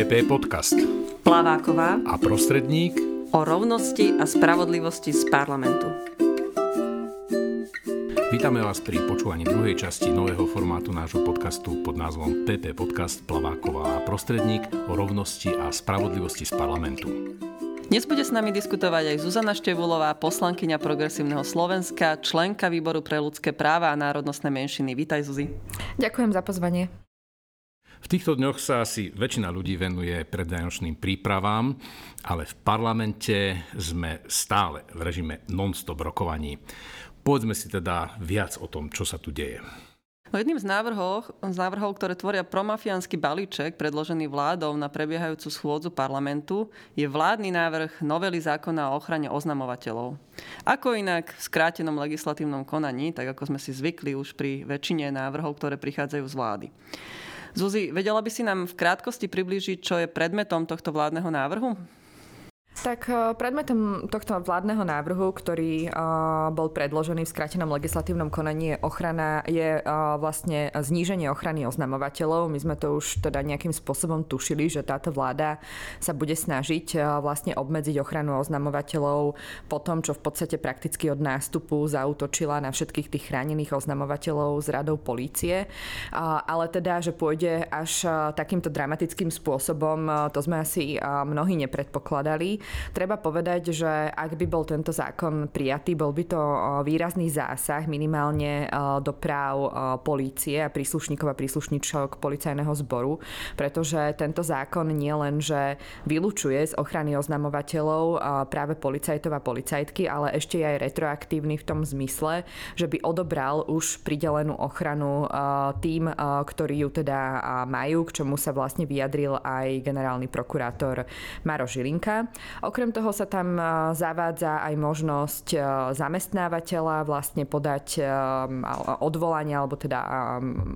PP Podcast. Plaváková a prostredník o rovnosti a spravodlivosti z parlamentu. Vítame vás pri počúvaní druhej časti nového formátu nášho podcastu pod názvom PP Podcast Plaváková a prostredník o rovnosti a spravodlivosti z parlamentu. Dnes bude s nami diskutovať aj Zuzana Števulová, poslankyňa Progresívneho Slovenska, členka Výboru pre ľudské práva a národnostné menšiny. Vítaj, Zuzi. Ďakujem za pozvanie. V týchto dňoch sa asi väčšina ľudí venuje predvianočným prípravám, ale v parlamente sme stále v režime non-stop rokovaní. Povedzme si teda viac o tom, čo sa tu deje. No jedným z návrhov, z návrhov, ktoré tvoria promafiánsky balíček predložený vládou na prebiehajúcu schôdzu parlamentu, je vládny návrh novely zákona o ochrane oznamovateľov. Ako inak v skrátenom legislatívnom konaní, tak ako sme si zvykli už pri väčšine návrhov, ktoré prichádzajú z vlády. Zuzi, vedela by si nám v krátkosti priblížiť, čo je predmetom tohto vládneho návrhu? Tak eh, predmetom tohto vládneho návrhu, ktorý eh, bol predložený v skrátenom legislatívnom konaní, je ochrana, je eh, vlastne zníženie ochrany oznamovateľov. My sme to už teda nejakým spôsobom tušili, že táto vláda sa bude snažiť vlastne obmedziť ochranu oznamovateľov po tom, čo v podstate prakticky od nástupu zautočila na všetkých tých chránených oznamovateľov z radou polície. Ale teda, že pôjde až takýmto dramatickým spôsobom, to sme asi mnohí nepredpokladali. Treba povedať, že ak by bol tento zákon prijatý, bol by to výrazný zásah minimálne do práv polície a príslušníkov a príslušníčok policajného zboru, pretože tento zákon nie len, že vylučuje z ochrany oznamovateľov práve policajtov a policajtky, ale ešte je aj retroaktívny v tom zmysle, že by odobral už pridelenú ochranu tým, ktorí ju teda majú, k čomu sa vlastne vyjadril aj generálny prokurátor Maro Žilinka. Okrem toho sa tam zavádza aj možnosť zamestnávateľa vlastne podať odvolanie alebo teda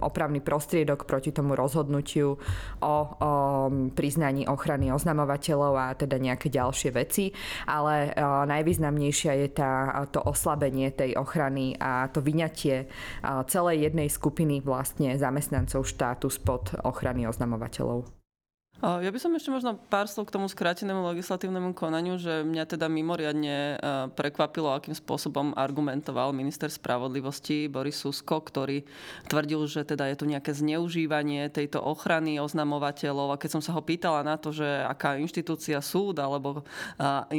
opravný prostriedok proti tomu rozhodnutiu o, priznaní ochrany oznamovateľov a teda nejaké ďalšie veci, ale najvýznamnejšia je tá, to oslabenie tej ochrany a to vyňatie celej jednej skupiny vlastne zamestnancov štátu spod ochrany oznamovateľov. Ja by som ešte možno pár slov k tomu skrátenému legislatívnemu konaniu, že mňa teda mimoriadne prekvapilo, akým spôsobom argumentoval minister spravodlivosti Boris Susko, ktorý tvrdil, že teda je tu nejaké zneužívanie tejto ochrany oznamovateľov. A keď som sa ho pýtala na to, že aká inštitúcia, súd alebo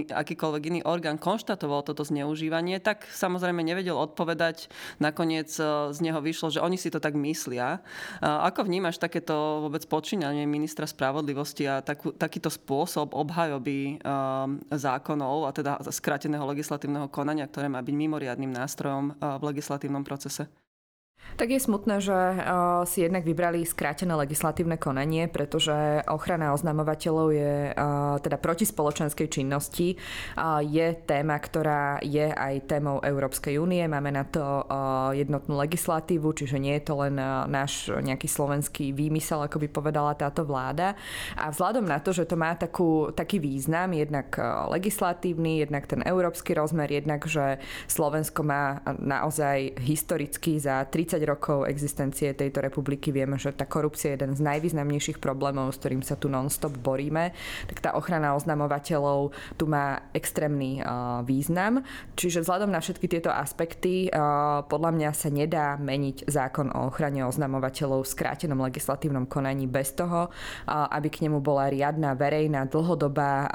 akýkoľvek iný orgán konštatoval toto zneužívanie, tak samozrejme nevedel odpovedať. Nakoniec z neho vyšlo, že oni si to tak myslia. Ako vnímaš takéto vôbec počínanie ministra spravodlivosti? Spravodlivosti a takú, takýto spôsob obhajoby um, zákonov a teda skráteného legislatívneho konania, ktoré má byť mimoriadným nástrojom uh, v legislatívnom procese? Tak je smutné, že si jednak vybrali skrátené legislatívne konanie, pretože ochrana oznamovateľov je teda proti spoločenskej činnosti je téma, ktorá je aj témou Európskej únie. Máme na to jednotnú legislatívu, čiže nie je to len náš nejaký slovenský výmysel, ako by povedala táto vláda. A vzhľadom na to, že to má takú, taký význam, jednak legislatívny, jednak ten európsky rozmer, jednak, že Slovensko má naozaj historicky za 30 30 rokov existencie tejto republiky vieme, že tá korupcia je jeden z najvýznamnejších problémov, s ktorým sa tu non-stop boríme, tak tá ochrana oznamovateľov tu má extrémny uh, význam. Čiže vzhľadom na všetky tieto aspekty uh, podľa mňa sa nedá meniť zákon o ochrane oznamovateľov v skrátenom legislatívnom konaní bez toho, uh, aby k nemu bola riadna, verejná, dlhodobá,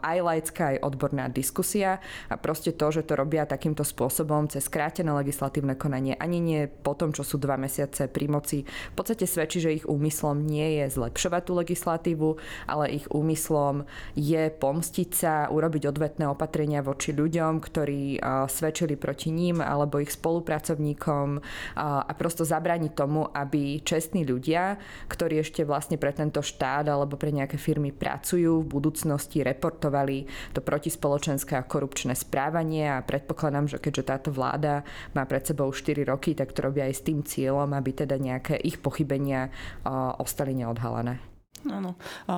aj laická, aj odborná diskusia. A proste to, že to robia takýmto spôsobom cez skrátené legislatívne konanie, ani nie po tom, čo sú dva mesiace pri moci, v podstate svedčí, že ich úmyslom nie je zlepšovať tú legislatívu, ale ich úmyslom je pomstiť sa, urobiť odvetné opatrenia voči ľuďom, ktorí svedčili proti ním alebo ich spolupracovníkom a prosto zabrániť tomu, aby čestní ľudia, ktorí ešte vlastne pre tento štát alebo pre nejaké firmy pracujú, v budúcnosti reportovali to protispoločenské a korupčné správanie. A predpokladám, že keďže táto vláda má pred sebou 4 roky, tak robia aj s tým cieľom, aby teda nejaké ich pochybenia ostali neodhalené. Áno. A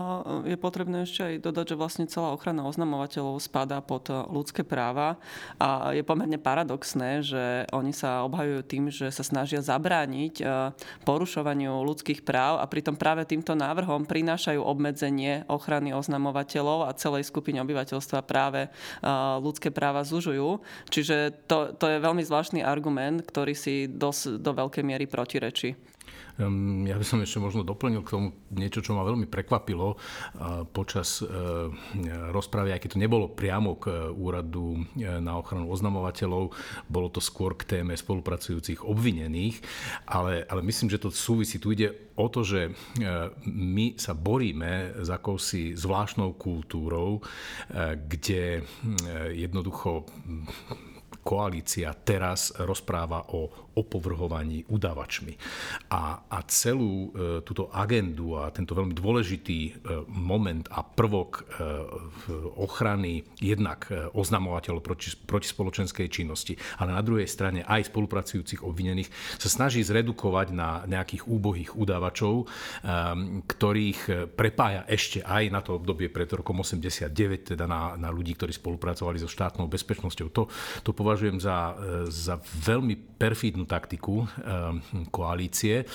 je potrebné ešte aj dodať, že vlastne celá ochrana oznamovateľov spadá pod ľudské práva a je pomerne paradoxné, že oni sa obhajujú tým, že sa snažia zabrániť porušovaniu ľudských práv a pritom práve týmto návrhom prinášajú obmedzenie ochrany oznamovateľov a celej skupiny obyvateľstva práve ľudské práva zužujú. Čiže to, to je veľmi zvláštny argument, ktorý si dosť do veľkej miery protirečí. Ja by som ešte možno doplnil k tomu niečo, čo ma veľmi prekvapilo počas e, rozpravy, aj keď to nebolo priamo k úradu e, na ochranu oznamovateľov, bolo to skôr k téme spolupracujúcich obvinených, ale, ale myslím, že to súvisí. Tu ide o to, že e, my sa boríme s akousi zvláštnou kultúrou, kde jednoducho koalícia teraz rozpráva o opovrhovaní udavačmi. A, a celú e, túto agendu a tento veľmi dôležitý e, moment a prvok e, ochrany jednak e, oznamovateľov proti, proti spoločenskej činnosti, ale na druhej strane aj spolupracujúcich obvinených sa snaží zredukovať na nejakých úbohých udávačov, e, ktorých e, prepája ešte aj na to obdobie pred rokom 89, teda na, na ľudí, ktorí spolupracovali so štátnou bezpečnosťou. To, to považujem za, e, za veľmi perfídnu taktiku eh, koalície, eh,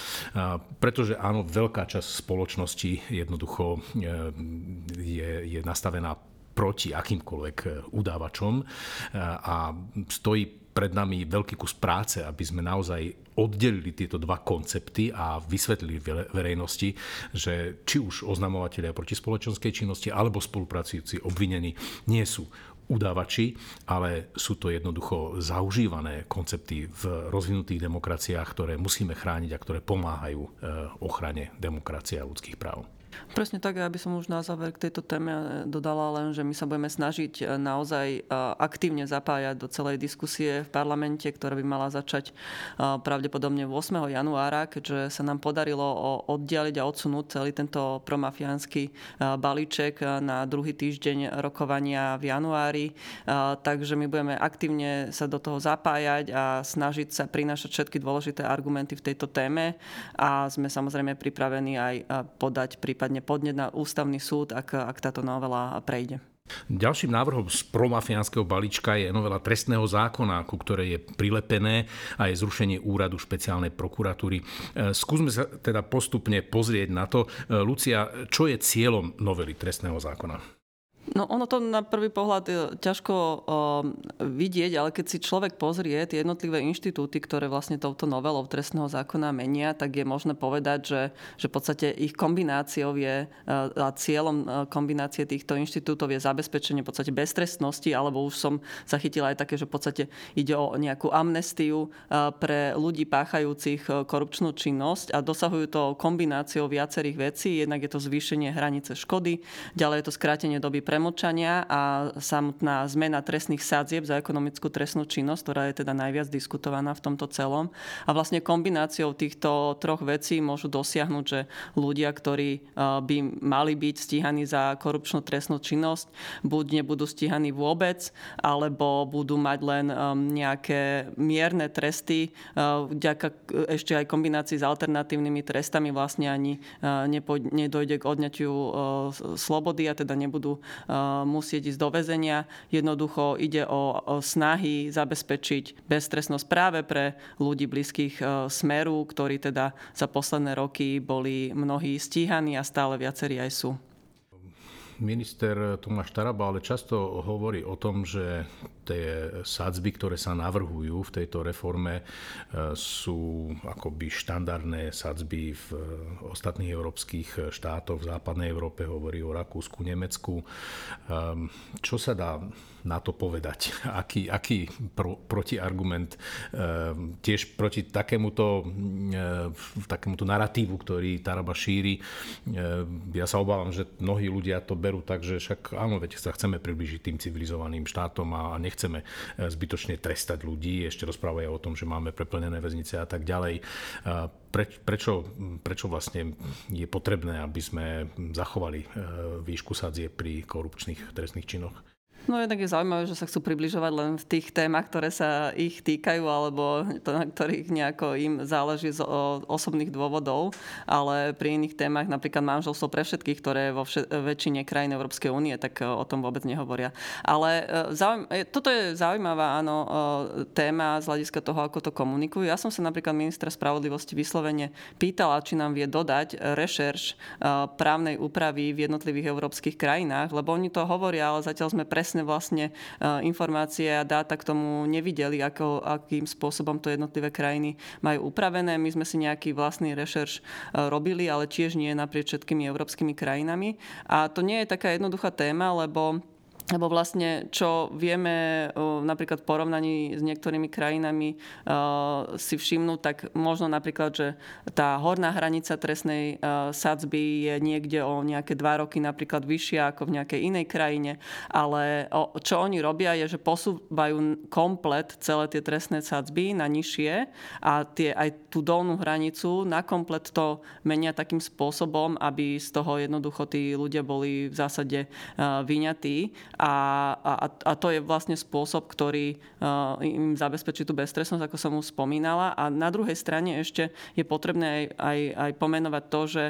pretože áno, veľká časť spoločnosti jednoducho je, je nastavená proti akýmkoľvek udávačom a stojí pred nami veľký kus práce, aby sme naozaj oddelili tieto dva koncepty a vysvetlili verejnosti, že či už oznamovateľia proti spoločenskej činnosti alebo spolupracujúci obvinení nie sú udávači, ale sú to jednoducho zaužívané koncepty v rozvinutých demokraciách, ktoré musíme chrániť a ktoré pomáhajú eh, ochrane demokracie a ľudských práv. Presne tak, aby som už na záver k tejto téme dodala len, že my sa budeme snažiť e, naozaj e, aktívne zapájať do celej diskusie v parlamente, ktorá by mala začať e, pravdepodobne 8. januára, keďže sa nám podarilo oddialiť a odsunúť celý tento promafiánsky balíček na druhý týždeň rokovania v januári. Takže my budeme aktívne sa do toho zapájať a snažiť sa prinášať všetky dôležité argumenty v tejto téme a sme samozrejme pripravení aj podať prípad prípadne podnet na ústavný súd, ak, ak táto novela prejde. Ďalším návrhom z promafiánskeho balíčka je novela trestného zákona, ku ktorej je prilepené a je zrušenie úradu špeciálnej prokuratúry. E, skúsme sa teda postupne pozrieť na to. E, Lucia, čo je cieľom novely trestného zákona? No ono to na prvý pohľad je ťažko uh, vidieť, ale keď si človek pozrie tie jednotlivé inštitúty, ktoré vlastne touto novelou trestného zákona menia, tak je možné povedať, že, že v podstate ich kombináciou je uh, a cieľom uh, kombinácie týchto inštitútov je zabezpečenie v podstate beztrestnosti, alebo už som zachytila aj také, že v podstate ide o nejakú amnestiu pre ľudí páchajúcich korupčnú činnosť a dosahujú to kombináciou viacerých vecí. Jednak je to zvýšenie hranice škody, ďalej je to skrátenie doby premočania a samotná zmena trestných sadzieb za ekonomickú trestnú činnosť, ktorá je teda najviac diskutovaná v tomto celom. A vlastne kombináciou týchto troch vecí môžu dosiahnuť, že ľudia, ktorí e, by mali byť stíhaní za korupčnú trestnú činnosť, buď nebudú stíhaní vôbec, alebo budú mať len e, nejaké mierne tresty, e, vďaka ešte aj kombinácii s alternatívnymi trestami vlastne ani nedojde k odňatiu slobody a teda nebudú musieť ísť do väzenia. Jednoducho ide o snahy zabezpečiť beztrestnosť práve pre ľudí blízkych e, smeru, ktorí teda za posledné roky boli mnohí stíhaní a stále viacerí aj sú minister Tomáš Taraba ale často hovorí o tom, že tie sadzby, ktoré sa navrhujú v tejto reforme, e, sú akoby štandardné sadzby v ostatných európskych štátoch. V západnej Európe hovorí o Rakúsku, Nemecku. Ehm, čo sa dá na to povedať? Aký, aký pro, protiargument tiež proti takémuto, e, takémuto naratívu, ktorý Taraba šíri? Ja sa obávam, že mnohí ľudia to berú tak, že však áno, veď sa chceme približiť tým civilizovaným štátom a nech nechceme e, zbytočne trestať ľudí, ešte rozprávajú o tom, že máme preplnené väznice a tak ďalej. Pre, prečo, prečo vlastne je potrebné, aby sme zachovali e, výšku sadzie pri korupčných trestných činoch? No jednak je zaujímavé, že sa chcú približovať len v tých témach, ktoré sa ich týkajú, alebo na ktorých nejako im záleží z osobných dôvodov, ale pri iných témach, napríklad manželstvo pre všetkých, ktoré vo vše- väčšine krajín Európskej únie, tak e, o tom vôbec nehovoria. Ale e, zaujím- e, toto je zaujímavá áno, téma z hľadiska toho, ako to komunikujú. Ja som sa napríklad ministra spravodlivosti vyslovene pýtala, či nám vie dodať rešerš právnej úpravy v jednotlivých európskych krajinách, lebo oni to hovoria, ale zatiaľ sme presne presne vlastne e, informácie a dáta k tomu nevideli, ako, akým spôsobom to jednotlivé krajiny majú upravené. My sme si nejaký vlastný rešerš e, robili, ale tiež nie naprieč všetkými európskymi krajinami. A to nie je taká jednoduchá téma, lebo lebo vlastne, čo vieme napríklad v porovnaní s niektorými krajinami si všimnúť, tak možno napríklad, že tá horná hranica trestnej sadzby je niekde o nejaké dva roky napríklad vyššia ako v nejakej inej krajine, ale čo oni robia je, že posúvajú komplet celé tie trestné sadzby na nižšie a tie, aj tú dolnú hranicu na komplet to menia takým spôsobom, aby z toho jednoducho tí ľudia boli v zásade vyňatí a, a, a to je vlastne spôsob, ktorý uh, im zabezpečí tú bezstresnosť, ako som už spomínala. A na druhej strane ešte je potrebné aj, aj, aj pomenovať to, že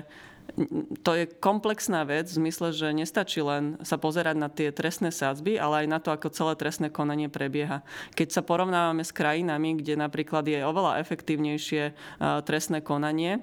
to je komplexná vec v zmysle, že nestačí len sa pozerať na tie trestné sádzby, ale aj na to, ako celé trestné konanie prebieha. Keď sa porovnávame s krajinami, kde napríklad je oveľa efektívnejšie uh, trestné konanie,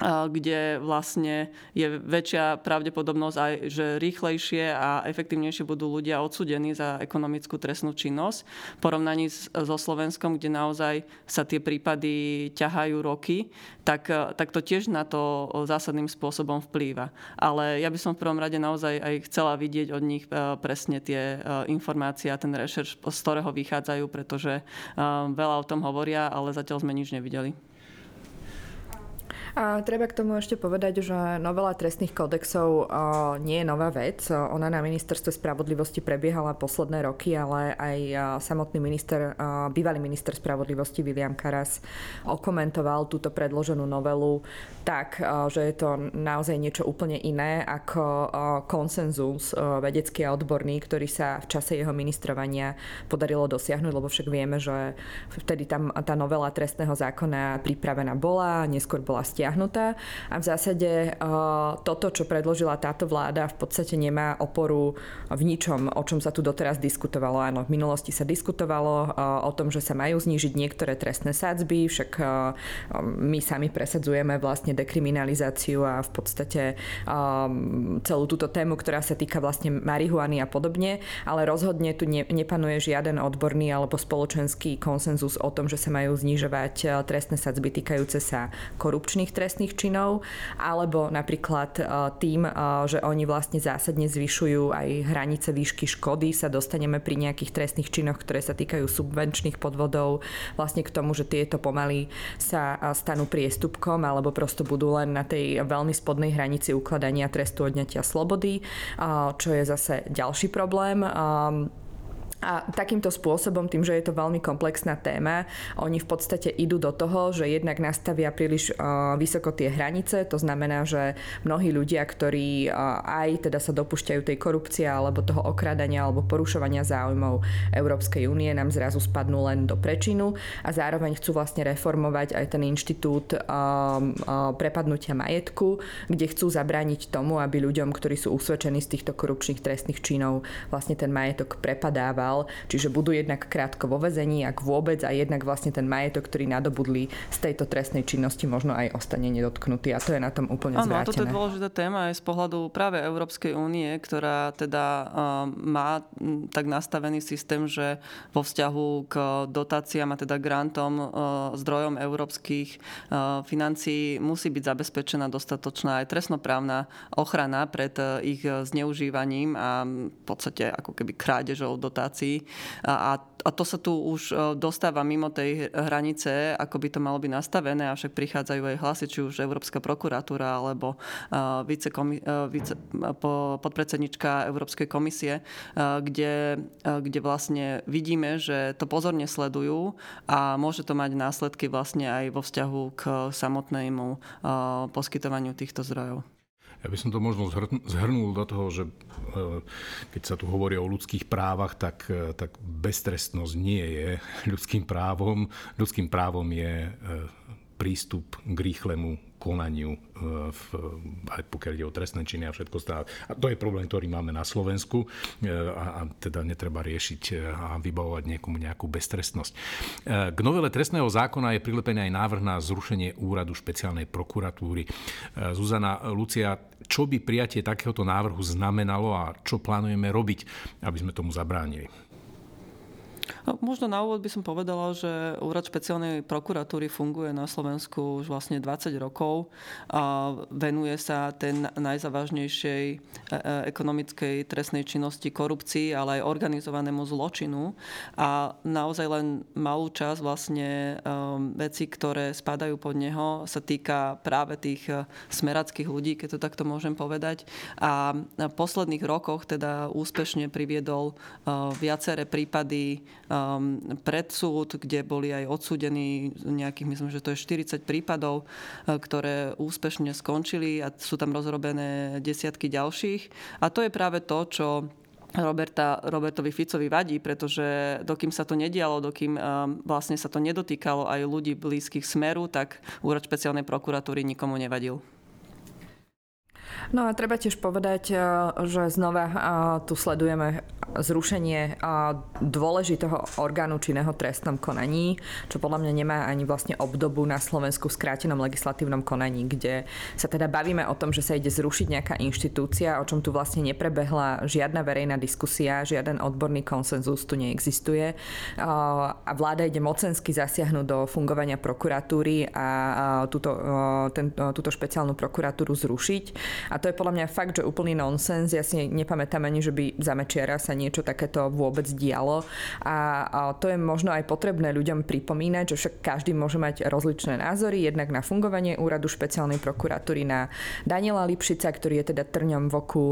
kde vlastne je väčšia pravdepodobnosť aj, že rýchlejšie a efektívnejšie budú ľudia odsudení za ekonomickú trestnú činnosť v porovnaní so Slovenskom, kde naozaj sa tie prípady ťahajú roky, tak, tak to tiež na to zásadným spôsobom vplýva. Ale ja by som v prvom rade naozaj aj chcela vidieť od nich e, presne tie e, informácie a ten rešerš, z ktorého vychádzajú, pretože e, veľa o tom hovoria, ale zatiaľ sme nič nevideli. A treba k tomu ešte povedať, že novela trestných kódexov nie je nová vec. Ona na ministerstve spravodlivosti prebiehala posledné roky, ale aj samotný minister, bývalý minister spravodlivosti William Karas okomentoval túto predloženú novelu tak, že je to naozaj niečo úplne iné ako konsenzus vedecký a odborný, ktorý sa v čase jeho ministrovania podarilo dosiahnuť, lebo však vieme, že vtedy tam tá novela trestného zákona pripravená bola, neskôr bola stiahnutá stiahnutá a v zásade eh, toto, čo predložila táto vláda, v podstate nemá oporu v ničom, o čom sa tu doteraz diskutovalo. Áno, v minulosti sa diskutovalo eh, o tom, že sa majú znížiť niektoré trestné sádzby, však eh, my sami presadzujeme vlastne dekriminalizáciu a v podstate celú túto tému, ktorá sa týka vlastne marihuany a podobne, ale rozhodne tu nepanuje žiaden odborný alebo spoločenský konsenzus o tom, že sa majú znižovať trestné sadzby týkajúce sa korupčných iných trestných činov, alebo napríklad e, tým, e, že oni vlastne zásadne zvyšujú aj hranice výšky škody, sa dostaneme pri nejakých trestných činoch, ktoré sa týkajú subvenčných podvodov, vlastne k tomu, že tieto pomaly sa e, stanú priestupkom alebo prosto budú len na tej veľmi spodnej hranici ukladania trestu odňatia slobody, čo je zase ďalší problém. A takýmto spôsobom, tým, že je to veľmi komplexná téma, oni v podstate idú do toho, že jednak nastavia príliš uh, vysoko tie hranice, to znamená, že mnohí ľudia, ktorí uh, aj teda sa dopúšťajú tej korupcie alebo toho okradania alebo porušovania záujmov Európskej únie, nám zrazu spadnú len do prečinu a zároveň chcú vlastne reformovať aj ten inštitút uh, prepadnutia majetku, kde chcú zabrániť tomu, aby ľuďom, ktorí sú usvedčení z týchto korupčných trestných činov, vlastne ten majetok prepadával mal, čiže budú jednak krátko vo vezení, ak vôbec, a jednak vlastne ten majetok, ktorý nadobudli z tejto trestnej činnosti, možno aj ostane nedotknutý. A to je na tom úplne Áno, zvrátené. toto je dôležitá téma aj z pohľadu práve Európskej únie, ktorá teda uh, má tak nastavený systém, že vo vzťahu k dotáciám a teda grantom uh, zdrojom európskych uh, financií musí byť zabezpečená dostatočná aj trestnoprávna ochrana pred ich zneužívaním a v podstate ako keby krádežou dotácií situácií. A, a to sa tu už e, dostáva mimo tej hranice, ako by to malo byť nastavené, avšak prichádzajú aj hlasy, či už Európska prokuratúra alebo e, e, vice, podpredsednička Európskej komisie, kde, kde vlastne vidíme, že to pozorne sledujú a môže to mať následky vlastne aj vo vzťahu k samotnému poskytovaniu týchto zdrojov. Ja by som to možno zhrnul do toho, že keď sa tu hovorí o ľudských právach, tak, tak beztrestnosť nie je ľudským právom. Ľudským právom je prístup k rýchlemu konaniu, e, v, aj pokiaľ ide o trestné činy a všetko stále. A to je problém, ktorý máme na Slovensku e, a, a teda netreba riešiť e, a vybavovať niekomu nejakú beztrestnosť. K novele trestného zákona je prilepený aj návrh na zrušenie úradu špeciálnej prokuratúry. Zuzana Lucia, čo by prijatie takéhoto návrhu znamenalo a čo plánujeme robiť, aby sme tomu zabránili? No, možno na úvod by som povedala, že úrad špeciálnej prokuratúry funguje na Slovensku už vlastne 20 rokov a venuje sa ten najzávažnejšej e, e, ekonomickej trestnej činnosti korupcii, ale aj organizovanému zločinu a naozaj len malú časť vlastne um, veci, ktoré spadajú pod neho, sa týka práve tých e, smerackých ľudí, keď to takto môžem povedať. A v posledných rokoch teda úspešne priviedol viaceré prípady um, pred súd, kde boli aj odsúdení nejakých, myslím, že to je 40 prípadov, uh, ktoré úspešne skončili a sú tam rozrobené desiatky ďalších. A to je práve to, čo Roberta, Robertovi Ficovi vadí, pretože dokým sa to nedialo, dokým um, vlastne sa to nedotýkalo aj ľudí blízkych smeru, tak úrad špeciálnej prokuratúry nikomu nevadil. No a treba tiež povedať, že znova tu sledujeme zrušenie dôležitého orgánu činného trestnom konaní, čo podľa mňa nemá ani vlastne obdobu na Slovensku v skrátenom legislatívnom konaní, kde sa teda bavíme o tom, že sa ide zrušiť nejaká inštitúcia, o čom tu vlastne neprebehla žiadna verejná diskusia, žiaden odborný konsenzus tu neexistuje a vláda ide mocensky zasiahnuť do fungovania prokuratúry a túto, ten, túto špeciálnu prokuratúru zrušiť. A to je podľa mňa fakt, že úplný nonsens. Ja si nepamätám ani, že by za Mečiara sa niečo takéto vôbec dialo. A, a to je možno aj potrebné ľuďom pripomínať, že však každý môže mať rozličné názory, jednak na fungovanie úradu špeciálnej prokuratúry na Daniela Lipšica, ktorý je teda trňom v oku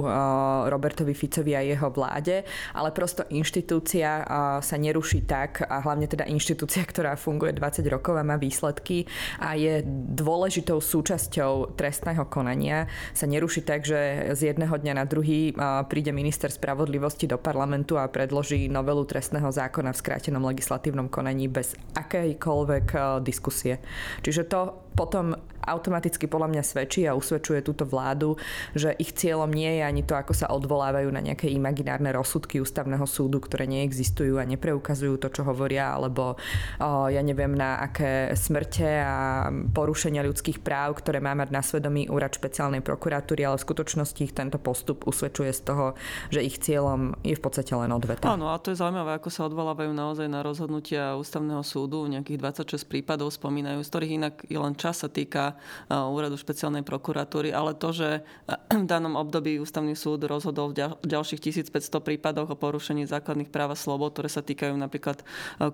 Robertovi Ficovi a jeho vláde, ale prosto inštitúcia sa neruší tak a hlavne teda inštitúcia, ktorá funguje 20 rokov a má výsledky a je dôležitou súčasťou trestného konania, sa neruší tak, že z jedného dňa na druhý príde minister spravodlivosti do parlamentu a predloží novelu trestného zákona v skrátenom legislatívnom konaní bez akejkoľvek diskusie. Čiže to potom automaticky podľa mňa svedčí a usvedčuje túto vládu, že ich cieľom nie je ani to, ako sa odvolávajú na nejaké imaginárne rozsudky ústavného súdu, ktoré neexistujú a nepreukazujú to, čo hovoria, alebo o, ja neviem, na aké smrte a porušenia ľudských práv, ktoré má mať na svedomí úrad špeciálnej prokuratúry, ale v skutočnosti ich tento postup usvedčuje z toho, že ich cieľom je v podstate len odveta. Áno, a to je zaujímavé, ako sa odvolávajú naozaj na rozhodnutia ústavného súdu, nejakých 26 prípadov spomínajú, z ktorých inak je len čas sa týka úradu špeciálnej prokuratúry, ale to, že v danom období ústavný súd rozhodol v ďalších 1500 prípadoch o porušení základných práv a slobod, ktoré sa týkajú napríklad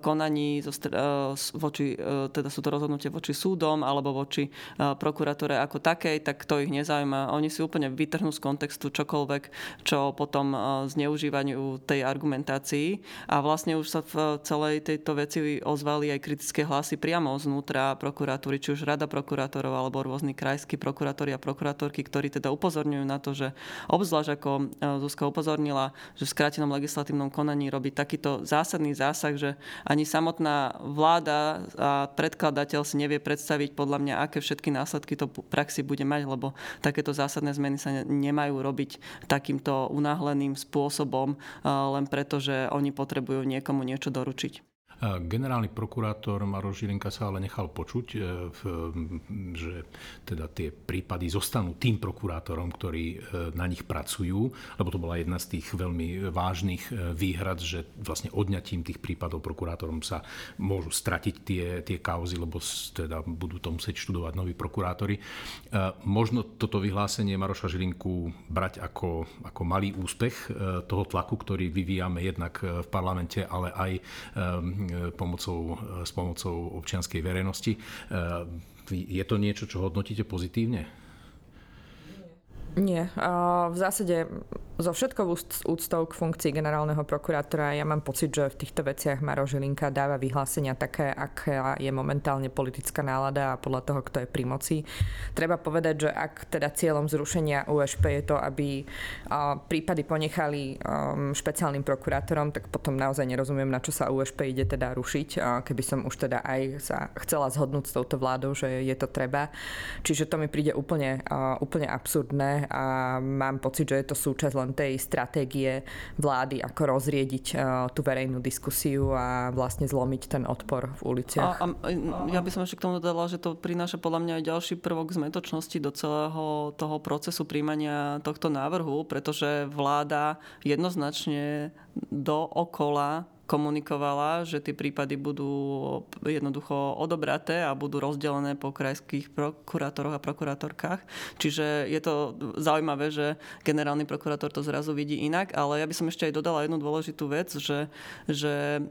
konaní voči, teda sú to rozhodnutie voči súdom alebo voči prokuratúre ako takej, tak to ich nezaujíma. Oni si úplne vytrhnú z kontextu čokoľvek, čo potom zneužívaniu tej argumentácii. A vlastne už sa v celej tejto veci ozvali aj kritické hlasy priamo znútra prokuratúry, či už rada prokurátorov alebo rôzni krajskí prokurátori a prokurátorky, ktorí teda upozorňujú na to, že obzvlášť ako e, Zuzka upozornila, že v skrátenom legislatívnom konaní robí takýto zásadný zásah, že ani samotná vláda a predkladateľ si nevie predstaviť podľa mňa, aké všetky následky to praxi bude mať, lebo takéto zásadné zmeny sa nemajú robiť takýmto unáhleným spôsobom, e, len preto, že oni potrebujú niekomu niečo doručiť. Generálny prokurátor Maroš Žilinka sa ale nechal počuť, e, že teda tie prípady zostanú tým prokurátorom, ktorí e, na nich pracujú, lebo to bola jedna z tých veľmi vážnych výhrad, že vlastne odňatím tých prípadov prokurátorom sa môžu stratiť tie, tie kauzy, lebo teda budú to musieť študovať noví prokurátori. Možno toto vyhlásenie Maroša Žilinku brať ako, ako malý úspech toho tlaku, ktorý vyvíjame jednak v parlamente, ale aj pomocou, e, s pomocou občianskej verejnosti. E, je to niečo, čo hodnotíte pozitívne? Nie. V zásade So všetkou úctou k funkcii generálneho prokurátora ja mám pocit, že v týchto veciach Maro Žilinka dáva vyhlásenia také, aká je momentálne politická nálada a podľa toho, kto je pri moci. Treba povedať, že ak teda cieľom zrušenia USP je to, aby prípady ponechali um, špeciálnym prokurátorom, tak potom naozaj nerozumiem, na čo sa USP ide teda rušiť, keby som už teda aj sa chcela zhodnúť s touto vládou, že je to treba. Čiže to mi príde úplne, úplne absurdné a mám pocit, že je to súčasť len tej stratégie vlády, ako rozriediť uh, tú verejnú diskusiu a vlastne zlomiť ten odpor v uliciach. A, a ja by som ešte k tomu dodala, že to prináša podľa mňa aj ďalší prvok zmetočnosti do celého toho procesu príjmania tohto návrhu, pretože vláda jednoznačne dookola komunikovala, že tie prípady budú jednoducho odobraté a budú rozdelené po krajských prokurátoroch a prokurátorkách. Čiže je to zaujímavé, že generálny prokurátor to zrazu vidí inak, ale ja by som ešte aj dodala jednu dôležitú vec, že, že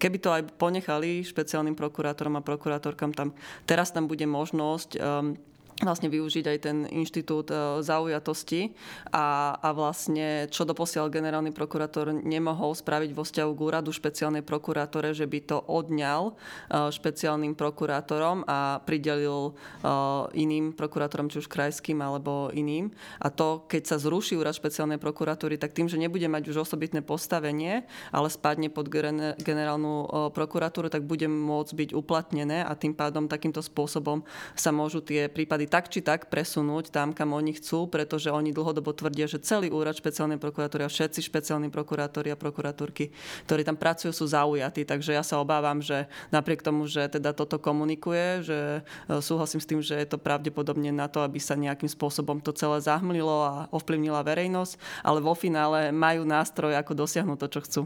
keby to aj ponechali špeciálnym prokurátorom a prokurátorkám tam, teraz tam bude možnosť vlastne využiť aj ten inštitút e, zaujatosti a, a vlastne čo doposiaľ generálny prokurátor nemohol spraviť vo vzťahu k úradu špeciálnej prokurátore, že by to odňal e, špeciálnym prokurátorom a pridelil e, iným prokurátorom, či už krajským alebo iným. A to, keď sa zruší úrad špeciálnej prokuratúry, tak tým, že nebude mať už osobitné postavenie, ale spadne pod generálnu prokuratúru, tak bude môcť byť uplatnené a tým pádom takýmto spôsobom sa môžu tie prípady mali tak či tak presunúť tam, kam oni chcú, pretože oni dlhodobo tvrdia, že celý úrad špeciálnej prokuratúry a všetci špeciálni prokurátori a prokuratúrky, ktorí tam pracujú, sú zaujatí. Takže ja sa obávam, že napriek tomu, že teda toto komunikuje, že e, súhlasím s tým, že je to pravdepodobne na to, aby sa nejakým spôsobom to celé zahmlilo a ovplyvnila verejnosť, ale vo finále majú nástroj, ako dosiahnuť to, čo chcú.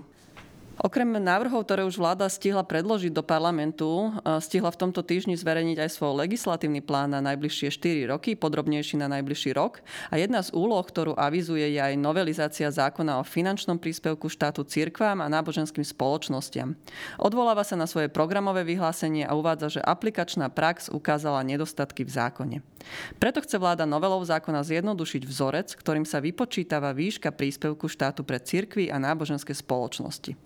Okrem návrhov, ktoré už vláda stihla predložiť do parlamentu, stihla v tomto týždni zverejniť aj svoj legislatívny plán na najbližšie 4 roky, podrobnejší na najbližší rok. A jedna z úloh, ktorú avizuje, je aj novelizácia zákona o finančnom príspevku štátu cirkvám a náboženským spoločnostiam. Odvoláva sa na svoje programové vyhlásenie a uvádza, že aplikačná prax ukázala nedostatky v zákone. Preto chce vláda novelou zákona zjednodušiť vzorec, ktorým sa vypočítava výška príspevku štátu pre cirkvy a náboženské spoločnosti.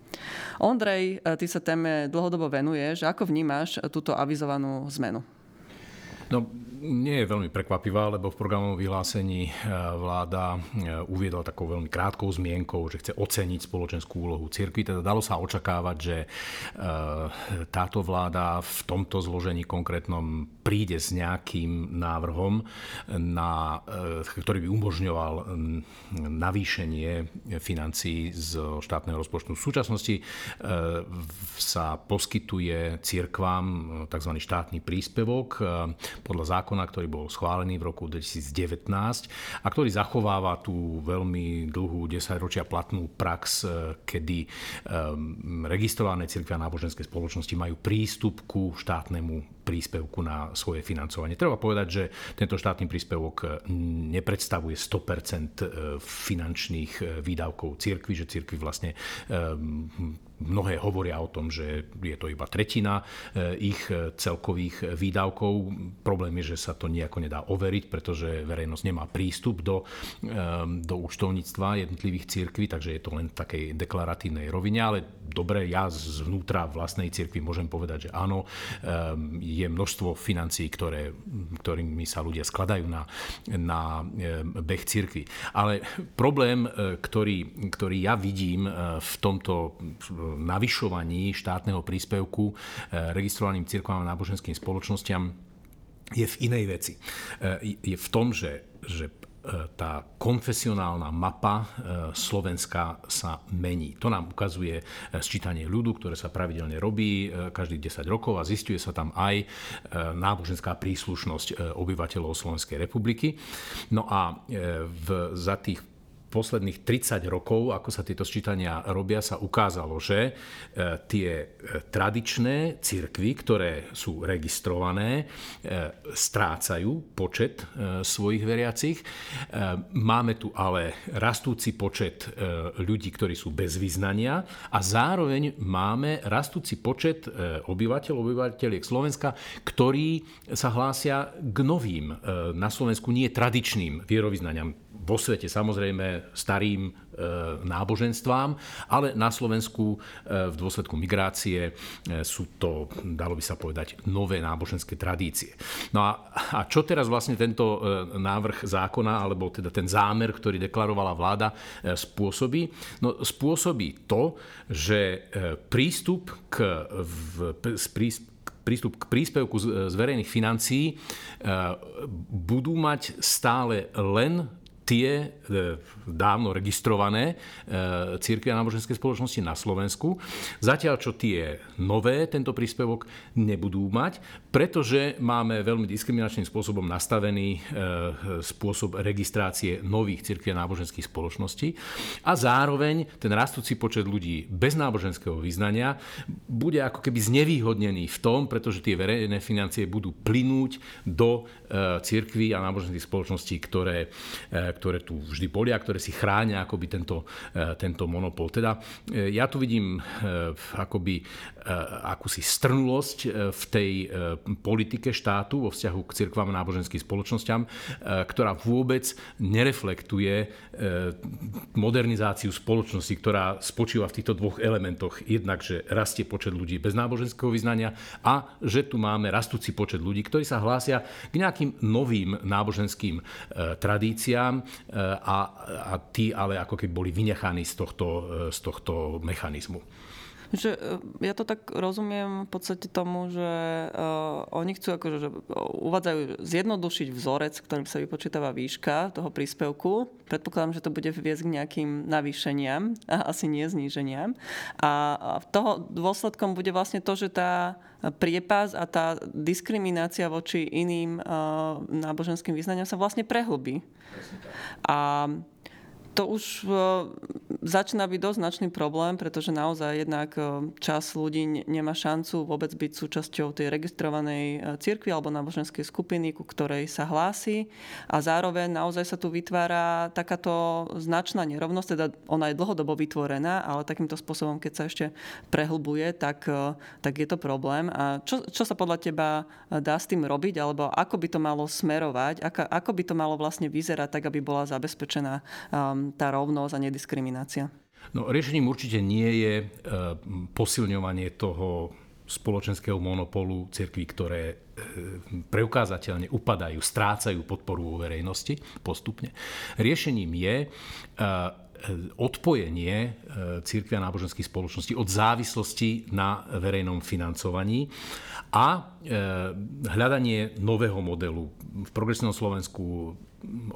Ondrej, e, ty sa téme dlhodobo venuješ. Ako vnímaš túto avizovanú zmenu? No, nie je veľmi prekvapivá, lebo v programovom vyhlásení e, vláda e, uviedla takou veľmi krátkou zmienkou, že chce oceniť spoločenskú úlohu cirkvi. Teda dalo sa očakávať, že e, táto vláda v tomto zložení konkrétnom príde s nejakým návrhom, na, ktorý by umožňoval navýšenie financií z štátneho rozpočtu. V súčasnosti sa poskytuje cirkvám tzv. štátny príspevok podľa zákona ktorý bol schválený v roku 2019 a ktorý zachováva tú veľmi dlhú 10 ročia platnú prax, e, kedy registrované cirkvia a náboženské spoločnosti majú prístup ku štátnemu príspevku na svoje financovanie. Treba povedať, že tento štátny príspevok nepredstavuje 100% e, finančných výdavkov cirkvi, že cirkvi vlastne Mnohé hovoria o tom, že je to iba tretina eh, ich eh, celkových výdavkov. Problém je, že sa to nejako nedá overiť, pretože verejnosť nemá prístup do, eh, do účtovníctva jednotlivých cirkví, takže je to len v takej deklaratívnej rovine, ale dobre, ja zvnútra vlastnej cirkvi môžem povedať, že áno, je množstvo financií, ktoré, ktorými sa ľudia skladajú na, na beh cirkvi. Ale problém, ktorý, ktorý ja vidím v tomto navyšovaní štátneho príspevku eh, registrovaným cirkvám a náboženským spoločnosťam je v inej veci. Eh, je v tom, že, že eh, tá konfesionálna mapa Slovenska sa mení. To nám ukazuje sčítanie ľudu, ktoré sa pravidelne robí každých 10 rokov a zistuje sa tam aj náboženská príslušnosť obyvateľov Slovenskej republiky. No a v, za tých posledných 30 rokov, ako sa tieto sčítania robia, sa ukázalo, že e, tie e, tradičné cirkvy, ktoré sú registrované, e, strácajú počet svojich veriacich. Máme tu ale rastúci počet ľudí, ktorí sú bez vyznania a zároveň máme rastúci počet obyvateľov, obyvateľiek Slovenska, ktorí sa hlásia k novým, na Slovensku nie tradičným vierovýznaniam vo svete samozrejme starým náboženstvám, ale na Slovensku v dôsledku migrácie sú to, dalo by sa povedať, nové náboženské tradície. No a, a čo teraz vlastne tento návrh zákona, alebo teda ten zámer, ktorý deklarovala vláda, spôsobí? No spôsobí to, že prístup k, v, prístup k príspevku z verejných financií budú mať stále len tie e, dávno registrované e, církvy a náboženské spoločnosti na Slovensku. Zatiaľ, čo tie nové tento príspevok nebudú mať, pretože máme veľmi diskriminačným spôsobom nastavený e, spôsob registrácie nových církví a náboženských spoločností a zároveň ten rastúci počet ľudí bez náboženského vyznania bude ako keby znevýhodnený v tom, pretože tie verejné financie budú plynúť do církví a náboženských spoločností, ktoré ktoré tu vždy boli a ktoré si chránia akoby tento, e, tento monopol. Teda e, ja tu vidím e, akoby akúsi strnulosť v tej politike štátu vo vzťahu k cirkvám a náboženským spoločnosťam, ktorá vôbec nereflektuje modernizáciu spoločnosti, ktorá spočíva v týchto dvoch elementoch. Jednak, že rastie počet ľudí bez náboženského vyznania a že tu máme rastúci počet ľudí, ktorí sa hlásia k nejakým novým náboženským tradíciám, a, a tí ale ako keby boli vynechaní z tohto, z tohto mechanizmu. Že, e, ja to tak rozumiem v podstate tomu, že uh, oni chcú akože, že uvádzajú zjednodušiť vzorec, ktorým sa vypočítava výška toho príspevku. Predpokladám, že to bude viesť k nejakým navýšeniam a asi nie zníženiam. A, a toho dôsledkom bude vlastne to, že tá priepas a tá diskriminácia voči iným uh, náboženským význaniam sa vlastne prehlbí. A to už e, začína byť dosť značný problém, pretože naozaj jednak e, čas ľudí nemá šancu vôbec byť súčasťou tej registrovanej e, cirkvi alebo náboženskej skupiny, ku ktorej sa hlási. A zároveň naozaj sa tu vytvára takáto značná nerovnosť, teda ona je dlhodobo vytvorená, ale takýmto spôsobom, keď sa ešte prehlbuje, tak, tak je to problém. A čo, čo sa podľa teba dá s tým robiť, alebo ako by to malo smerovať, ako, ako by to malo vlastne vyzerať, tak aby bola zabezpečená um, tá rovnosť a nediskriminácia? No, riešením určite nie je e, posilňovanie toho spoločenského monopolu cirkví, ktoré e, preukázateľne upadajú, strácajú podporu vo verejnosti postupne. Riešením je e, odpojenie církvia náboženských spoločností od závislosti na verejnom financovaní a hľadanie nového modelu. V progresívnom Slovensku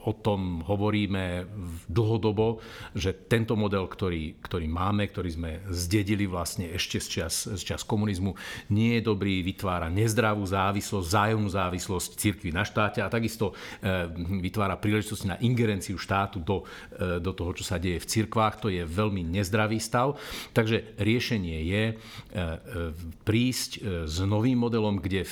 o tom hovoríme dlhodobo, že tento model, ktorý, ktorý máme, ktorý sme zdedili vlastne ešte z čas, z čas komunizmu, nie je dobrý, vytvára nezdravú závislosť, zájomnú závislosť cirkvi na štáte a takisto e, vytvára príležitosť na ingerenciu štátu do, e, do toho, čo sa deje v cirkvách. To je veľmi nezdravý stav. Takže riešenie je e, prísť s novým modelom, kde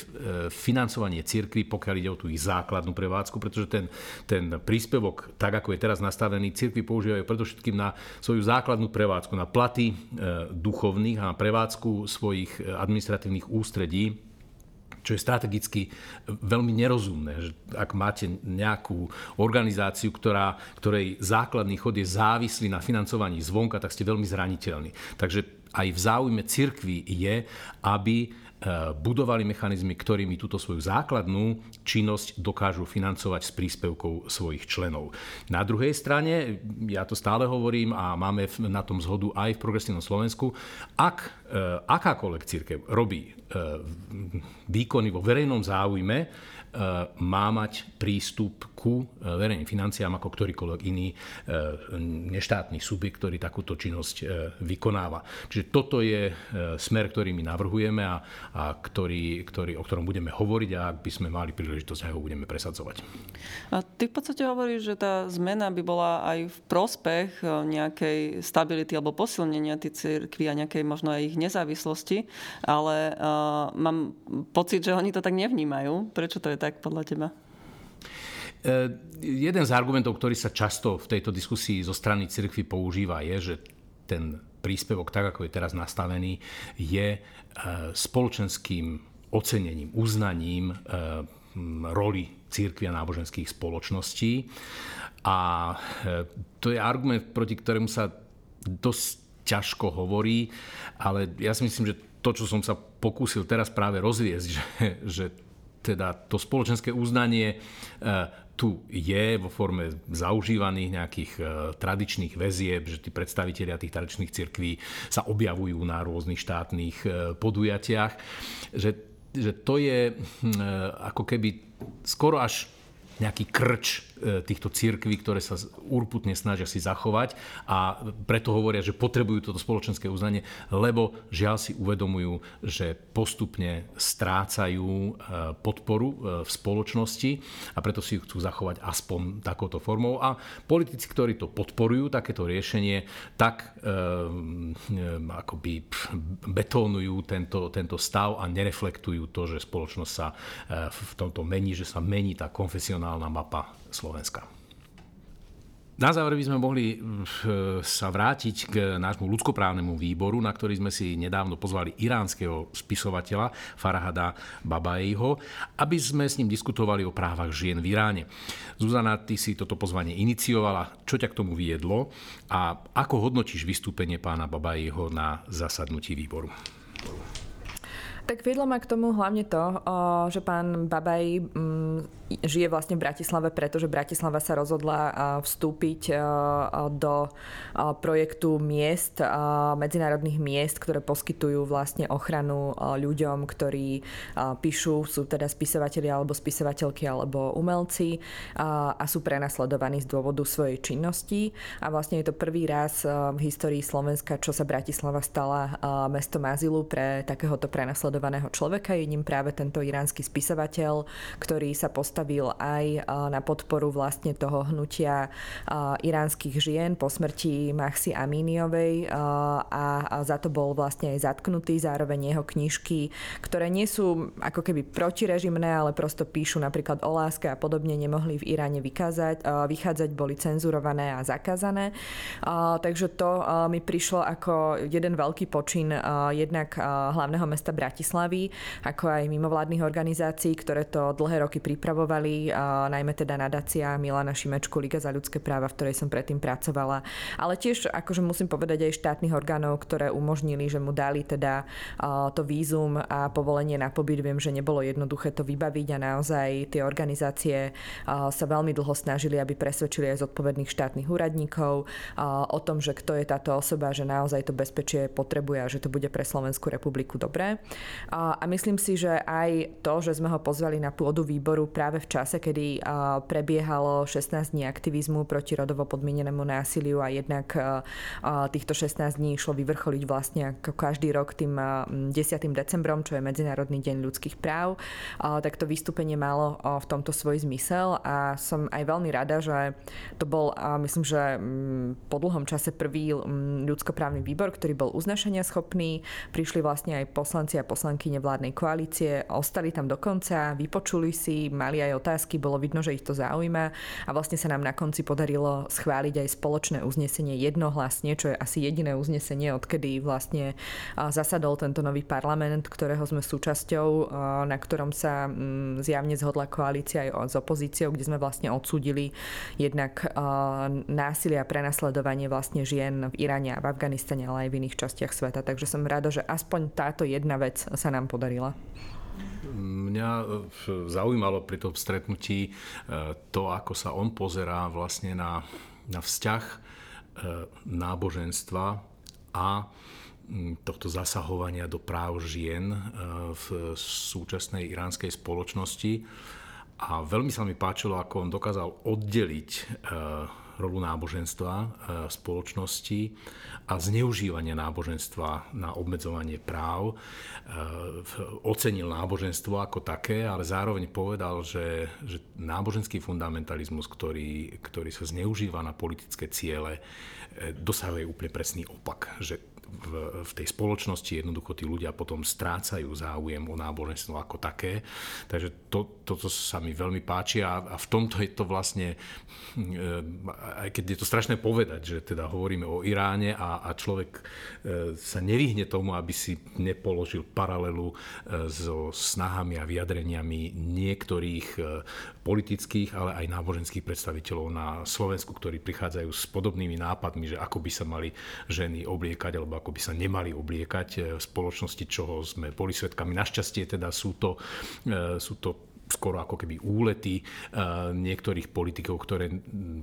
financovanie cirkvi, pokiaľ ide o tú ich základnú prevádzku, pretože ten, ten príspevok, tak ako je teraz nastavený, cirkvi používajú predovšetkým na svoju základnú prevádzku, na platy e, duchovných a na prevádzku svojich e, administratívnych ústredí, čo je strategicky veľmi nerozumné. Že ak máte nejakú organizáciu, ktorá, ktorej základný chod je závislý na financovaní zvonka, tak ste veľmi zraniteľní. Takže aj v záujme cirkvi je, aby E, budovali mechanizmy, ktorými túto svoju základnú činnosť dokážu financovať z príspevkov svojich členov. Na druhej strane, ja to stále hovorím a máme na tom zhodu aj v progresívnom Slovensku, ak e, akákoľvek církev robí e, výkony vo verejnom záujme, má mať prístup ku verejným financiám ako ktorýkoľvek iný neštátny subjekt, ktorý takúto činnosť vykonáva. Čiže toto je smer, ktorý my navrhujeme a, a ktorý, ktorý, o ktorom budeme hovoriť a ak by sme mali príležitosť, aj ho budeme presadzovať. A ty v podstate hovoríš, že tá zmena by bola aj v prospech e, nejakej stability alebo posilnenia tej cirkvi a nejakej možno aj ich nezávislosti, ale uh, mám pocit, že oni to tak nevnímajú. Prečo to je tak podľa teba? E, jeden z argumentov, ktorý sa často v tejto diskusii zo strany cirkvi používa, je, že ten príspevok, tak ako je teraz nastavený, je e, spoločenským ocenením, uznaním e, roli církvia náboženských spoločností. A to je argument, proti ktorému sa dosť ťažko hovorí, ale ja si myslím, že to, čo som sa pokúsil teraz práve rozviesť, že, že teda to spoločenské uznanie tu je vo forme zaužívaných nejakých e, tradičných väzieb, že tí predstavitelia tých tradičných cirkví sa objavujú na rôznych štátnych e, podujatiach, že, že to je hm, e, ako keby skoro až nejaký krč e, týchto církví, ktoré sa urputne snažia si zachovať a preto hovoria, že potrebujú toto spoločenské uznanie, lebo žiaľ si uvedomujú, že postupne strácajú e, podporu e, v spoločnosti a preto si ju chcú zachovať aspoň takouto formou. A politici, ktorí to podporujú, takéto riešenie, tak akoby betónujú tento, tento stav a nereflektujú to, že spoločnosť sa v tomto mení, že sa mení tá konfesionálna mapa Slovenska. Na záver by sme mohli eh, sa vrátiť k nášmu ľudskoprávnemu výboru, na ktorý sme si nedávno pozvali iránskeho spisovateľa Farhada Babajho, aby sme s ním diskutovali o právach žien v Iráne. Zuzana, ty si toto pozvanie iniciovala. Čo ťa k tomu viedlo a ako hodnotíš vystúpenie pána Babajho na zasadnutí výboru? Tak viedlo ma k tomu hlavne to, že pán Babaj mm, žije vlastne v Bratislave, pretože Bratislava sa rozhodla vstúpiť do projektu miest, medzinárodných miest, ktoré poskytujú vlastne ochranu ľuďom, ktorí píšu, sú teda spisovateľi alebo spisovateľky alebo umelci a sú prenasledovaní z dôvodu svojej činnosti. A vlastne je to prvý raz v histórii Slovenska, čo sa Bratislava stala mestom azylu pre takéhoto prenasledovania prenasledovaného človeka. Je práve tento iránsky spisovateľ, ktorý sa postavil aj na podporu vlastne toho hnutia iránskych žien po smrti Mahsi Amíniovej a za to bol vlastne aj zatknutý. Zároveň jeho knižky, ktoré nie sú ako keby protirežimné, ale prosto píšu napríklad o láske a podobne, nemohli v Iráne vykázať, vychádzať, boli cenzurované a zakázané. Takže to mi prišlo ako jeden veľký počin jednak hlavného mesta Bratislava Bratislavy, ako aj mimovládnych organizácií, ktoré to dlhé roky pripravovali, najmä teda nadácia Milana Šimečku, Liga za ľudské práva, v ktorej som predtým pracovala. Ale tiež, akože musím povedať, aj štátnych orgánov, ktoré umožnili, že mu dali teda to vízum a povolenie na pobyt. Viem, že nebolo jednoduché to vybaviť a naozaj tie organizácie sa veľmi dlho snažili, aby presvedčili aj zodpovedných štátnych úradníkov o tom, že kto je táto osoba, že naozaj to bezpečie potrebuje a že to bude pre Slovenskú republiku dobré. A myslím si, že aj to, že sme ho pozvali na pôdu výboru práve v čase, kedy prebiehalo 16 dní aktivizmu proti rodovo podmienenému násiliu a jednak týchto 16 dní išlo vyvrcholiť vlastne ako každý rok tým 10. decembrom, čo je Medzinárodný deň ľudských práv, tak to vystúpenie malo v tomto svoj zmysel a som aj veľmi rada, že to bol, myslím, že po dlhom čase prvý ľudskoprávny výbor, ktorý bol uznašania schopný. Prišli vlastne aj poslanci a poslanci poslankyne vládnej koalície, ostali tam dokonca, vypočuli si, mali aj otázky, bolo vidno, že ich to zaujíma a vlastne sa nám na konci podarilo schváliť aj spoločné uznesenie jednohlasne, čo je asi jediné uznesenie, odkedy vlastne zasadol tento nový parlament, ktorého sme súčasťou, na ktorom sa mm, zjavne zhodla koalícia aj s opozíciou, kde sme vlastne odsúdili jednak násilie a prenasledovanie vlastne žien v Iráne a v Afganistane, ale aj v iných častiach sveta. Takže som rada, že aspoň táto jedna vec sa nám podarila? Mňa e, zaujímalo pri tom stretnutí e, to, ako sa on pozerá vlastne na, na vzťah e, náboženstva a tohto zasahovania do práv žien v súčasnej iránskej spoločnosti. A veľmi sa mi páčilo, ako on dokázal oddeliť rolu náboženstva v spoločnosti a zneužívanie náboženstva na obmedzovanie práv. E, ocenil náboženstvo ako také, ale zároveň povedal, že, že náboženský fundamentalizmus, ktorý, ktorý sa zneužíva na politické ciele, e, dosahuje úplne presný opak. Že v, v tej spoločnosti jednoducho tí ľudia potom strácajú záujem o náboženstvo ako také. Takže to, toto sa mi veľmi páči a, a v tomto je to vlastne e, aj keď je to strašné povedať, že teda hovoríme o Iráne a, a človek sa nevyhne tomu, aby si nepoložil paralelu so snahami a vyjadreniami niektorých politických, ale aj náboženských predstaviteľov na Slovensku, ktorí prichádzajú s podobnými nápadmi, že ako by sa mali ženy obliekať alebo ako by sa nemali obliekať v spoločnosti, čoho sme boli svetkami. Našťastie teda sú to, sú to skoro ako keby úlety eh, niektorých politikov, ktoré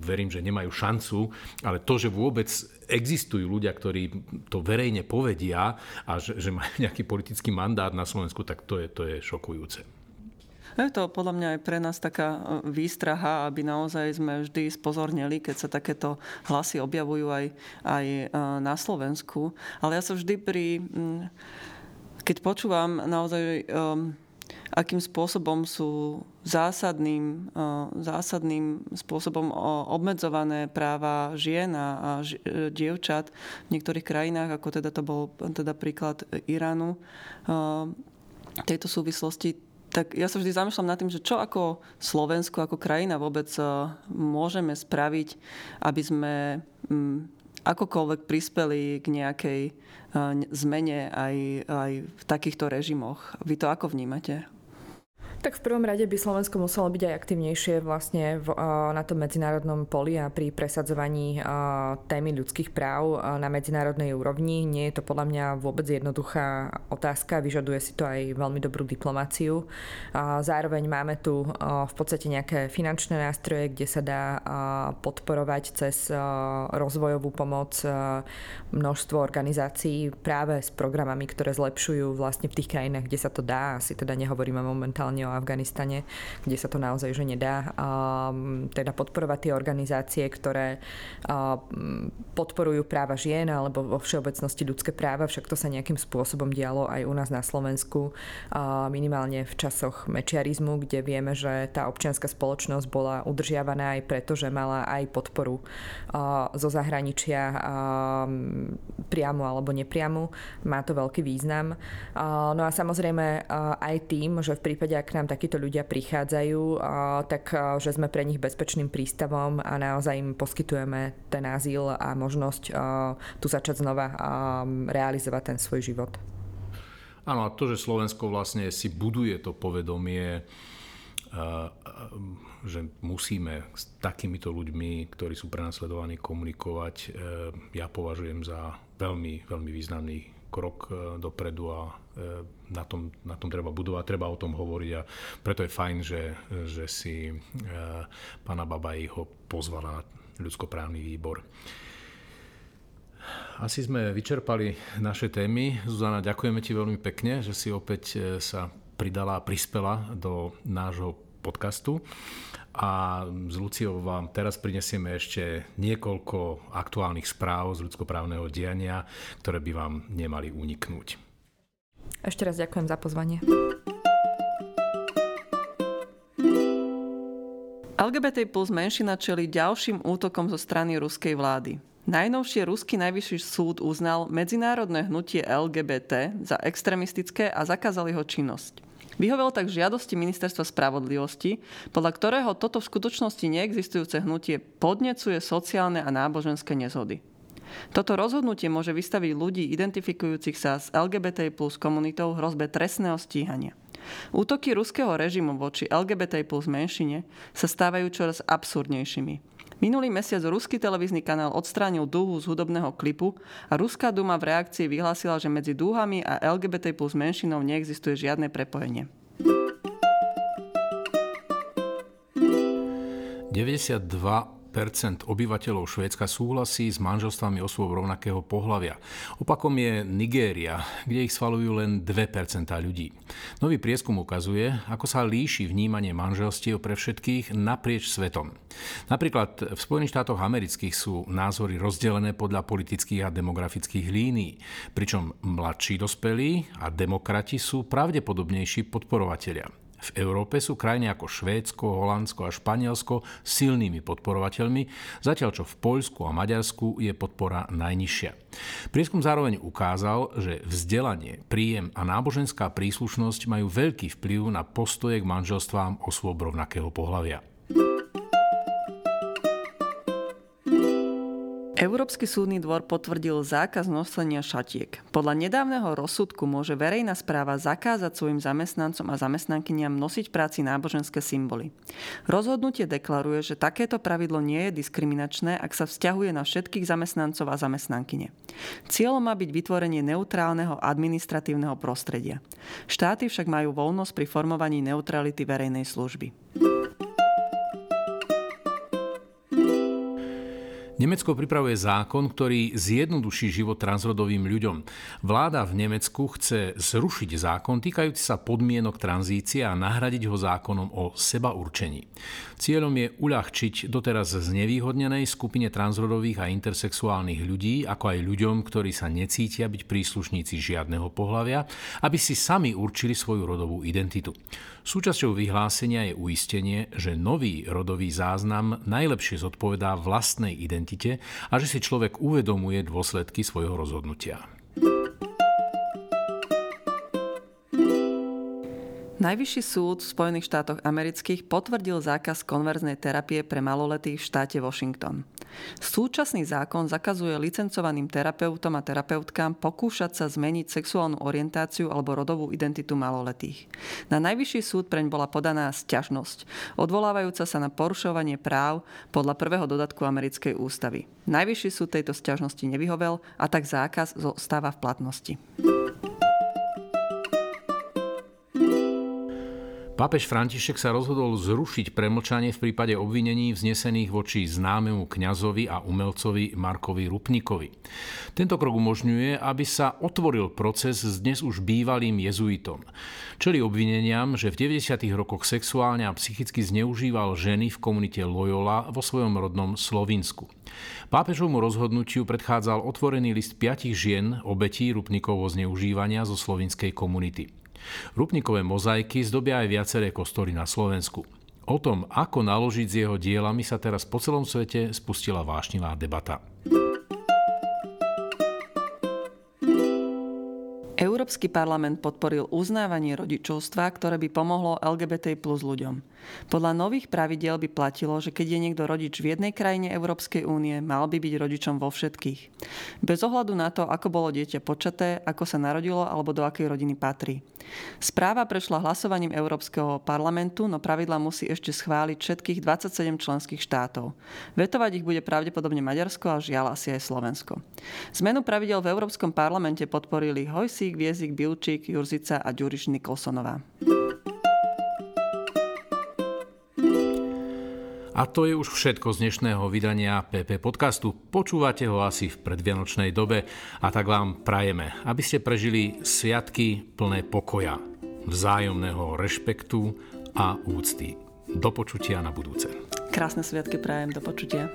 verím, že nemajú šancu, ale to, že vôbec existujú ľudia, ktorí to verejne povedia a že, že majú nejaký politický mandát na Slovensku, tak to je, to je šokujúce. Je to podľa mňa aj pre nás taká eh, výstraha, aby naozaj sme vždy spozornili, keď sa takéto hlasy objavujú aj, aj eh, na Slovensku. Ale ja sa vždy pri... Keď počúvam naozaj um, akým spôsobom sú zásadným, zásadným spôsobom obmedzované práva žien a e, dievčat v niektorých krajinách, ako teda to bol teda príklad Iránu v tejto súvislosti, tak ja sa vždy zamýšľam nad tým, že čo ako Slovensko, ako krajina vôbec e, môžeme spraviť, aby sme akokoľvek prispeli k nejakej e, zmene aj, aj v takýchto režimoch. Vy to ako vnímate? Tak v prvom rade by Slovensko muselo byť aj aktivnejšie vlastne v, na tom medzinárodnom poli a pri presadzovaní témy ľudských práv na medzinárodnej úrovni. Nie je to podľa mňa vôbec jednoduchá otázka, vyžaduje si to aj veľmi dobrú diplomáciu. Zároveň máme tu v podstate nejaké finančné nástroje, kde sa dá podporovať cez rozvojovú pomoc množstvo organizácií práve s programami, ktoré zlepšujú vlastne v tých krajinách, kde sa to dá. Asi teda nehovoríme momentálne o Afganistane, kde sa to naozaj že nedá. Teda podporovať tie organizácie, ktoré podporujú práva žien alebo vo všeobecnosti ľudské práva, však to sa nejakým spôsobom dialo aj u nás na Slovensku, minimálne v časoch mečiarizmu, kde vieme, že tá občianská spoločnosť bola udržiavaná aj preto, že mala aj podporu zo zahraničia priamu alebo nepriamu. Má to veľký význam. No a samozrejme aj tým, že v prípade, ak nám nám takíto ľudia prichádzajú, tak že sme pre nich bezpečným prístavom a naozaj im poskytujeme ten azyl a možnosť tu začať znova realizovať ten svoj život. Áno, a to, že Slovensko vlastne si buduje to povedomie, že musíme s takýmito ľuďmi, ktorí sú prenasledovaní, komunikovať, e, ja považujem za veľmi, veľmi významný krok e, dopredu a e, na tom, na tom treba budovať, treba o tom hovoriť a preto je fajn, že, že si e, pána Babaj ho pozvala na ľudskoprávny výbor. Asi sme vyčerpali naše témy. Zuzana, ďakujeme ti veľmi pekne, že si opäť sa pridala a prispela do nášho podcastu. A s Luciou vám teraz prinesieme ešte niekoľko aktuálnych správ z ľudskoprávneho diania, ktoré by vám nemali uniknúť. Ešte raz ďakujem za pozvanie. LGBT plus menšina čeli ďalším útokom zo strany ruskej vlády. Najnovšie ruský najvyšší súd uznal medzinárodné hnutie LGBT za extremistické a zakázal jeho činnosť. Vyhovel tak žiadosti Ministerstva spravodlivosti, podľa ktorého toto v skutočnosti neexistujúce hnutie podnecuje sociálne a náboženské nezhody. Toto rozhodnutie môže vystaviť ľudí identifikujúcich sa s LGBT plus komunitou hrozbe trestného stíhania. Útoky ruského režimu voči LGBT plus menšine sa stávajú čoraz absurdnejšími. Minulý mesiac ruský televízny kanál odstránil dúhu z hudobného klipu a Ruská duma v reakcii vyhlásila, že medzi dúhami a LGBT plus menšinou neexistuje žiadne prepojenie. 92 obyvateľov Švédska súhlasí s manželstvami osôb rovnakého pohľavia. Opakom je Nigéria, kde ich schvalujú len 2% ľudí. Nový prieskum ukazuje, ako sa líši vnímanie manželstiev pre všetkých naprieč svetom. Napríklad v Spojených štátoch amerických sú názory rozdelené podľa politických a demografických línií, pričom mladší dospelí a demokrati sú pravdepodobnejší podporovatelia. V Európe sú krajiny ako Švédsko, Holandsko a Španielsko silnými podporovateľmi, zatiaľ čo v Poľsku a Maďarsku je podpora najnižšia. Prieskum zároveň ukázal, že vzdelanie, príjem a náboženská príslušnosť majú veľký vplyv na postoje k manželstvám osôb rovnakého pohľavia. Európsky súdny dvor potvrdil zákaz nosenia šatiek. Podľa nedávneho rozsudku môže verejná správa zakázať svojim zamestnancom a zamestnankyniam nosiť práci náboženské symboly. Rozhodnutie deklaruje, že takéto pravidlo nie je diskriminačné, ak sa vzťahuje na všetkých zamestnancov a zamestnankyne. Cieľom má byť vytvorenie neutrálneho administratívneho prostredia. Štáty však majú voľnosť pri formovaní neutrality verejnej služby. Nemecko pripravuje zákon, ktorý zjednoduší život transrodovým ľuďom. Vláda v Nemecku chce zrušiť zákon týkajúci sa podmienok tranzície a nahradiť ho zákonom o seba určení. Cieľom je uľahčiť doteraz znevýhodnenej skupine transrodových a intersexuálnych ľudí, ako aj ľuďom, ktorí sa necítia byť príslušníci žiadneho pohľavia, aby si sami určili svoju rodovú identitu. Súčasťou vyhlásenia je uistenie, že nový rodový záznam najlepšie zodpovedá vlastnej identite a že si človek uvedomuje dôsledky svojho rozhodnutia. Najvyšší súd v Spojených štátoch amerických potvrdil zákaz konverznej terapie pre maloletých v štáte Washington. Súčasný zákon zakazuje licencovaným terapeutom a terapeutkám pokúšať sa zmeniť sexuálnu orientáciu alebo rodovú identitu maloletých. Na Najvyšší súd preň bola podaná sťažnosť, odvolávajúca sa na porušovanie práv podľa prvého dodatku americkej ústavy. Najvyšší súd tejto sťažnosti nevyhovel a tak zákaz zostáva v platnosti. Pápež František sa rozhodol zrušiť premlčanie v prípade obvinení vznesených voči známemu kňazovi a umelcovi Markovi Rupnikovi. Tento krok umožňuje, aby sa otvoril proces s dnes už bývalým jezuitom. Čeli obvineniam, že v 90. rokoch sexuálne a psychicky zneužíval ženy v komunite Loyola vo svojom rodnom Slovinsku. Pápežovmu rozhodnutiu predchádzal otvorený list piatich žien obetí Rupnikovho zneužívania zo slovinskej komunity. Rupnikové mozaiky zdobia aj viaceré kostoly na Slovensku. O tom, ako naložiť s jeho dielami, sa teraz po celom svete spustila vášnivá debata. Európsky parlament podporil uznávanie rodičovstva, ktoré by pomohlo LGBT plus ľuďom. Podľa nových pravidiel by platilo, že keď je niekto rodič v jednej krajine Európskej únie, mal by byť rodičom vo všetkých. Bez ohľadu na to, ako bolo dieťa počaté, ako sa narodilo alebo do akej rodiny patrí. Správa prešla hlasovaním Európskeho parlamentu, no pravidla musí ešte schváliť všetkých 27 členských štátov. Vetovať ich bude pravdepodobne Maďarsko a žiaľ asi aj Slovensko. Zmenu pravidel v Európskom parlamente podporili Hojsík, Viezik, Bilčík, Jurzica a Ďuriš Nikolsonová. A to je už všetko z dnešného vydania PP podcastu. Počúvate ho asi v predvianočnej dobe a tak vám prajeme, aby ste prežili sviatky plné pokoja, vzájomného rešpektu a úcty. Do počutia na budúce. Krásne sviatky prajem, do počutia.